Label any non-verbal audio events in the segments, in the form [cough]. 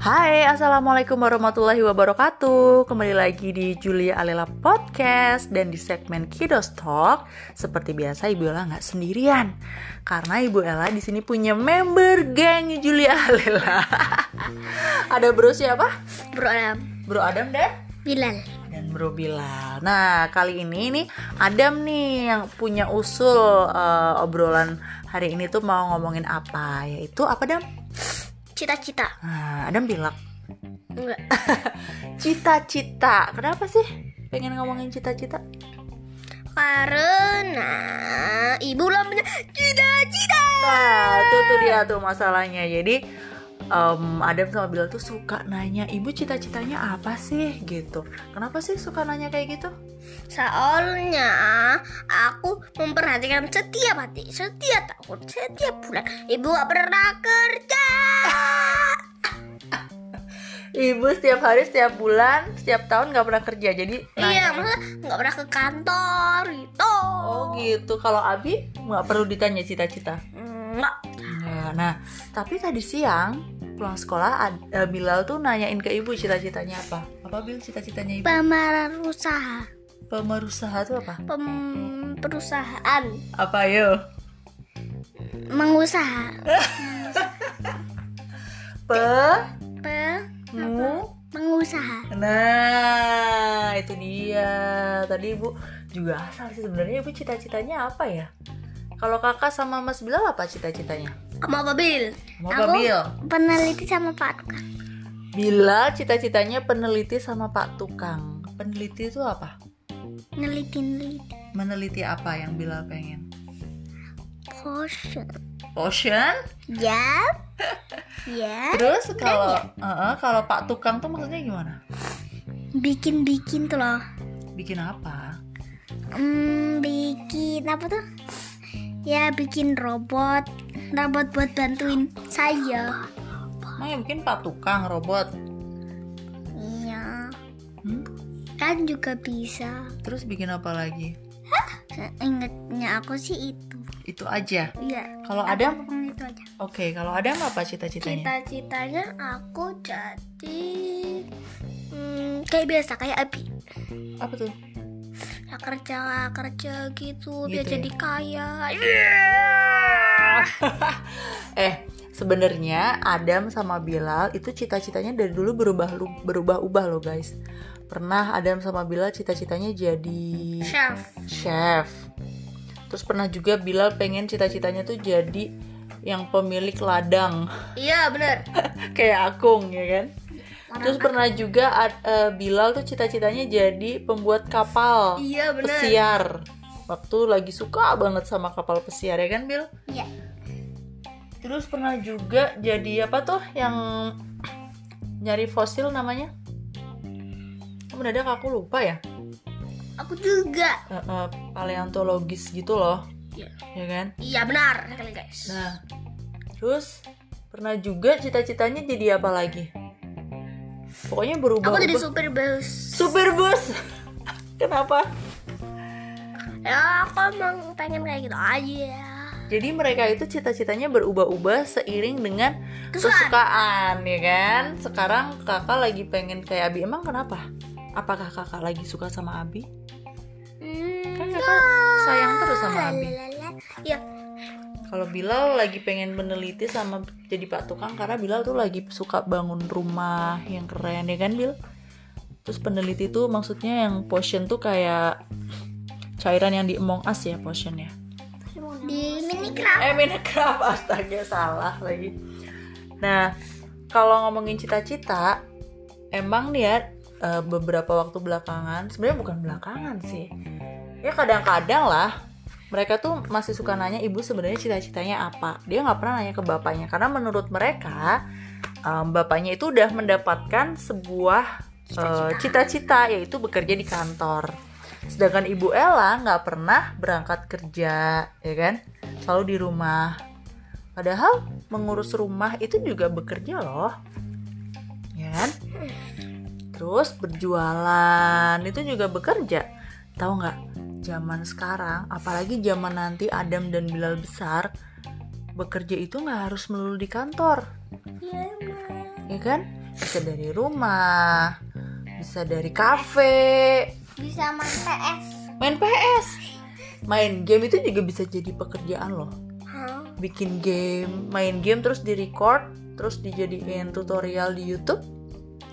Hai, Assalamualaikum warahmatullahi wabarakatuh Kembali lagi di Julia Alela Podcast Dan di segmen Kidos Talk Seperti biasa Ibu Ella nggak sendirian Karena Ibu Ella di sini punya member geng Julia Alela [laughs] Ada bro siapa? Bro Adam Bro Adam dan? Bilal dan Bro Bilal. Nah, kali ini nih Adam nih yang punya usul uh, obrolan hari ini tuh mau ngomongin apa? Yaitu apa, Dam? Cita-cita Nah, Adam bilang Enggak [laughs] cita-cita. Kenapa sih pengen ngomongin cita-cita? Karena Ibu punya cita-cita Nah, itu tuh dia tuh masalahnya. Jadi em, Adam sama Bilal tuh suka nanya, ibu cita-citanya apa sih gitu. Kenapa sih suka nanya kayak gitu? Soalnya aku memperhatikan setiap hati, setiap tahun, setiap bulan Ibu gak pernah kerja [laughs] Ibu setiap hari, setiap bulan, setiap tahun nggak pernah kerja. Jadi Iya, masa gak pernah ke kantor gitu Oh gitu. Kalau Abi nggak perlu ditanya cita-cita. Enggak Nggak. Nah, tapi tadi siang pulang sekolah eh, Bilal tuh nanyain ke ibu cita-citanya apa? Apa Bil cita-citanya ibu? Pemeran usaha Pemerusaha tuh apa? Pem perusahaan Apa yo? Mengusaha [laughs] Pe Pe mu Mengusaha Nah, itu dia. Tadi Ibu juga asal sih sebenarnya Ibu cita-citanya apa ya? Kalau Kakak sama Mas Bilal apa cita-citanya? Sama apa Bil? Mau apa Aku Bil? peneliti sama Pak Tukang Bila cita-citanya peneliti sama Pak Tukang. Peneliti itu apa? Neliti-neliti Meneliti apa yang Bila pengen? Potion Potion? Ya [laughs] Ya Terus kalau uh-uh, kalau Pak Tukang tuh maksudnya gimana? Bikin-bikin tuh loh Bikin apa? hmm, Bikin apa tuh? Ya bikin robot Robot buat bantuin saya yang bikin Pak Tukang robot? Juga bisa Terus bikin apa lagi? Ingatnya aku sih itu Itu aja. Iya Kalau ngomong itu aja oke. Kalau Adam apa cita-citanya? Cita-citanya aku jadi hmm, Kayak biasa Kayak Abi Apa tuh? ya kerja kerja gitu, biar Gitu ya? jadi kaya [laughs] Eh, sebenarnya Adam sama Bilal itu cita-citanya dari dulu berubah berubah-ubah loh guys. Pernah Adam sama Bilal cita-citanya jadi chef chef. Terus pernah juga Bilal pengen cita-citanya tuh jadi yang pemilik ladang iya bener [laughs] kayak Akung ya kan. Terus pernah juga ad- eh, Bilal tuh cita-citanya jadi pembuat kapal iya bener pesiar. Waktu lagi suka banget sama kapal pesiar ya kan Bil? iya Terus pernah juga jadi apa tuh yang nyari fosil namanya? Mendadak aku lupa ya. aku juga Eh, eh, paleontologis gitu loh, iya ya kan? iya benar sekali guys Nah, terus pernah juga cita-citanya jadi apa lagi? Pokoknya berubah. aku jadi supir bus supir bus. [laughs] Kenapa? ya aku emang pengen kayak gitu aja Jadi mereka itu cita-citanya berubah-ubah seiring dengan Kesukaan. kesukaan, ya kan? Sekarang kakak lagi pengen kayak Abi. Emang kenapa? Apakah kakak lagi suka sama Abi? hmm, Kan kakak sayang terus sama Abi. iya Kalau Bilal lagi pengen meneliti sama jadi Pak Tukang karena Bilal tuh lagi suka bangun rumah yang keren ya kan Bil? Terus peneliti tuh maksudnya yang potion tuh kayak cairan yang di Among Us ya potionnya. di Minecraft Eh Minecraft [laughs] astaga salah lagi. Nah kalau ngomongin cita-cita emang nih ya eh, beberapa waktu belakangan sebenarnya bukan belakangan sih. Ya kadang-kadang lah mereka tuh masih suka nanya ibu sebenarnya cita-citanya apa. Dia nggak pernah nanya ke bapaknya karena menurut mereka em, bapaknya itu udah mendapatkan sebuah eh, cita-cita. yaitu bekerja di kantor. Sedangkan ibu Ella nggak pernah berangkat kerja ya kan? Selalu di rumah. Padahal mengurus rumah itu juga bekerja loh terus berjualan itu juga bekerja. Tahu nggak? Zaman sekarang apalagi zaman nanti Adam dan Bilal besar bekerja itu nggak harus melulu di kantor. Iya, ya kan? Bisa dari rumah bisa dari kafe. Bisa main PS. main PS main game itu juga bisa jadi pekerjaan loh. Hah? bikin game main game terus di record terus dijadiin tutorial di YouTube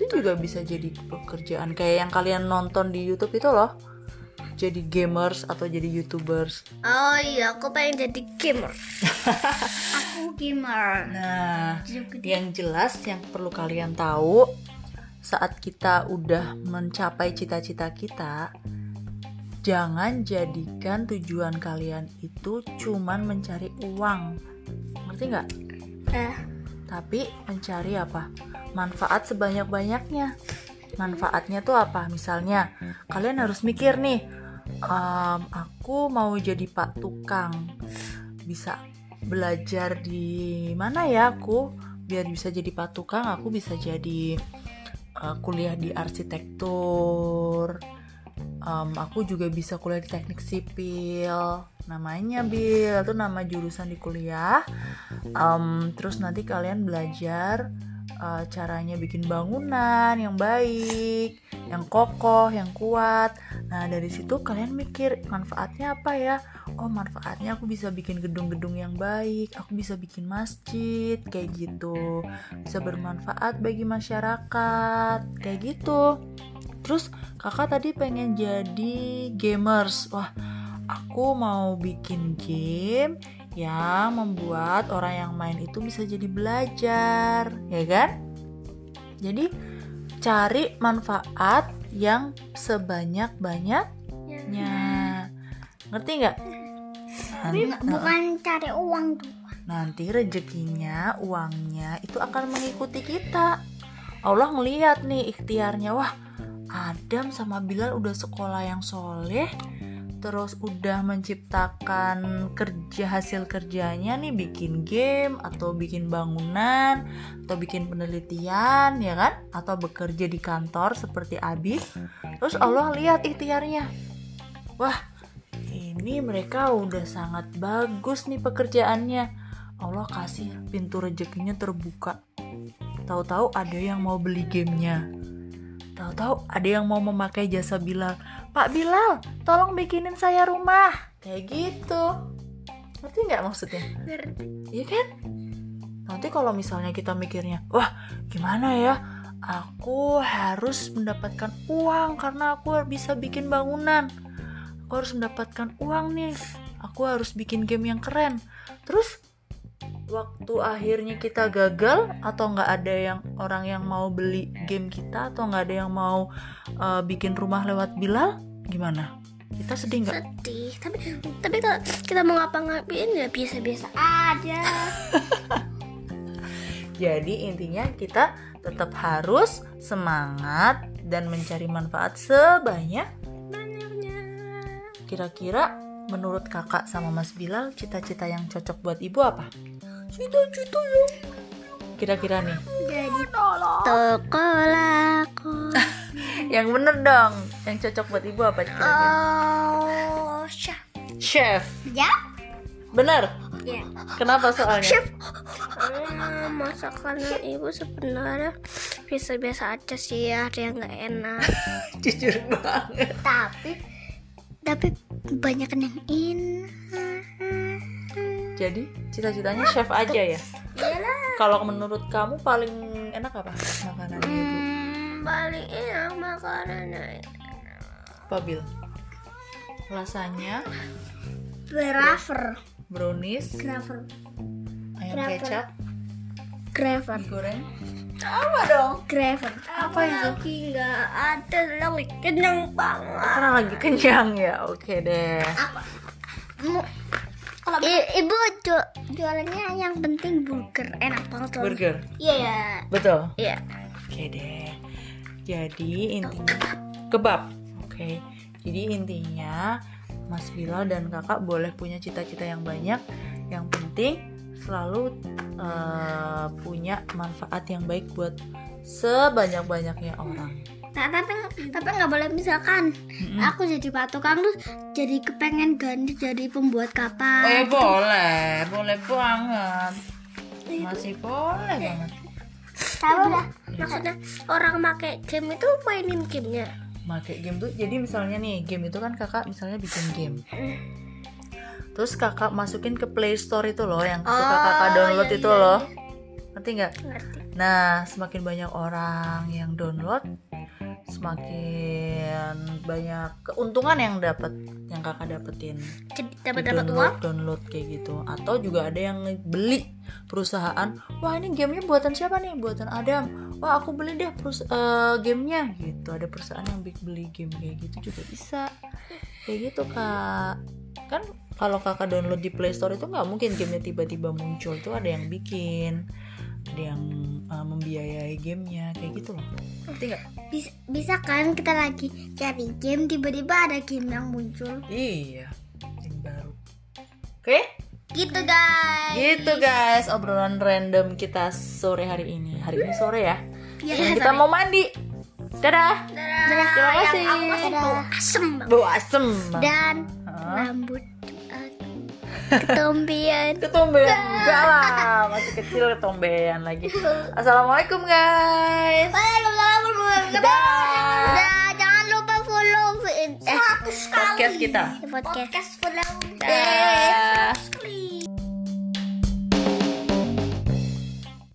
itu juga bisa jadi pekerjaan. Kayak yang kalian nonton di YouTube itu loh. Jadi gamers atau jadi youtubers. Oh iya, aku pengen jadi gamer. [laughs] aku gamer. nah yang jelas yang perlu kalian tahu saat kita udah mencapai cita-cita kita jangan jadikan tujuan kalian itu cuman mencari uang. Ngerti nggak? Eh, tapi mencari apa manfaat sebanyak-banyaknya. Manfaatnya tuh apa? Misalnya kalian harus mikir nih "Em, aku mau jadi pak tukang. Bisa belajar di mana ya aku? Biar bisa jadi pak tukang aku bisa jadi eh, kuliah di arsitektur. Em, aku juga bisa kuliah di teknik sipil. Namanya Bil itu nama jurusan di kuliah. Em, terus nanti kalian belajar eh, caranya bikin bangunan yang baik yang kokoh yang kuat. Nah dari situ kalian mikir manfaatnya apa ya? Oh manfaatnya aku bisa bikin gedung-gedung yang baik aku bisa bikin masjid kayak gitu. Bisa bermanfaat bagi masyarakat kayak gitu. Terus kakak tadi pengen jadi gamers. Wah aku mau bikin game yang membuat orang yang main itu bisa jadi belajar ya kan? Jadi cari manfaat yang sebanyak-banyaknya. Ngerti nggak? Tapi Nanti- bukan cari uang tuh. nanti rezekinya uangnya itu akan mengikuti kita. Allah ngeliat nih ikhtiarnya. Wah Adam sama Bilal udah sekolah yang soleh terus udah menciptakan kerja hasil kerjanya nih bikin game atau bikin bangunan atau bikin penelitian ya kan? Atau bekerja di kantor seperti Abi terus Allah lihat ikhtiarnya. Wah ini mereka udah sangat bagus nih pekerjaannya. Allah kasih pintu rezekinya terbuka. Tahu-tahu ada yang mau beli gamenya. Tahu-tahu ada yang mau memakai jasa Bilal Pak Bilal tolong bikinin saya rumah. Kayak gitu. Ngerti nggak maksudnya? Ngerti. Iya kan? Nanti kalau misalnya kita mikirnya wah gimana ya? Aku harus mendapatkan uang karena aku bisa bikin bangunan. Aku harus mendapatkan uang nih. Aku harus bikin game yang keren. Terus waktu akhirnya kita gagal atau nggak ada yang orang yang mau beli game kita atau nggak ada yang mau uh, bikin rumah lewat Bilal gimana kita sedih nggak Sedih. Tapi tapi kalau kita mau ngapa-ngapain ya biasa-biasa aja. [laughs] Jadi intinya kita tetap harus semangat dan mencari manfaat sebanyak Banyaknya. kira-kira menurut kakak sama Mas Bilal cita-cita yang cocok buat ibu apa? Cita-cita yang kira-kira nih Jadi tokolaku. [laughs] yang bener dong yang cocok buat ibu apa kira-kira? Oh, chef. Chef Ya? bener Ya. kenapa soalnya? Chef. Hmm, masakannya ibu sebenarnya biasa-biasa aja sih ada yang nggak enak. [laughs] jujur banget tapi tapi banyak yang in. Jadi cita-citanya chef aja ya Iyalah. kalau menurut kamu paling enak apa makanannya ibu? Hmm, paling enak makanannya. Pabil rasanya Graver. brownies Graver. ayam Kenapa? kecap Graver. goreng apa dong Graver. Apa itu? Lagi nggak ada lagi kenyang banget. karena lagi kenyang ya oke deh Mu- I- ibu ju- jualannya yang penting burger. Enak banget loh. burger? Iya ya. betul? Iya. oke deh. Jadi intinya kebab. Oke. Jadi intinya Mas Bilal dan kakak boleh punya cita-cita yang banyak. Yang penting selalu eh, punya manfaat yang baik buat sebanyak-banyaknya orang tapi tapi nggak boleh misalkan Mm-mm. aku jadi patukang terus jadi kepengen ganti jadi pembuat kapal. Oh ya boleh, boleh banget. Masih boleh banget. Tapi udah maksudnya orang make game itu mainin gamenya Make game tuh jadi misalnya nih game itu kan kakak misalnya bikin game. Terus kakak masukin ke Play Store itu loh yang suka Oh, kakak download iya, itu iya, loh. Ngerti nggak? Nah, semakin banyak orang yang download, semakin banyak keuntungan yang dapat yang kakak dapetin. dapat dapat uang download, kayak gitu. Atau juga ada yang beli perusahaan. Wah ini gamenya buatan siapa nih? Buatan Adam. Wah aku beli deh perus eh, gamenya gitu. Ada perusahaan yang big beli game kayak gitu juga bisa. Kayak gitu kak. Kan kalau kakak download di Play Store itu nggak mungkin gamenya tiba-tiba muncul. Itu ada yang bikin, ada yang eh, membiayai gamenya kayak gitu loh. Ngerti nggak? bisa, bisa kan kita lagi cari game tiba-tiba ada game yang muncul Iya. Game baru. Oke? gitu guys Gitu guys, obrolan random kita sore hari ini. Hari ini sore ya. Iya, Dan kita mau mandi. Dadah. Dadah. Terima kasih. Yang aku masih bau asem. Bau asem. dan rambut uh, ketombean. Ketombean. Enggak lah, masih kecil ketombean lagi. [laughs] Assalamualaikum guys. Waalaikumsalam. Warahmatullahi. Dah, jangan lupa follow eh, Podcast kita. podcast follow. Sekali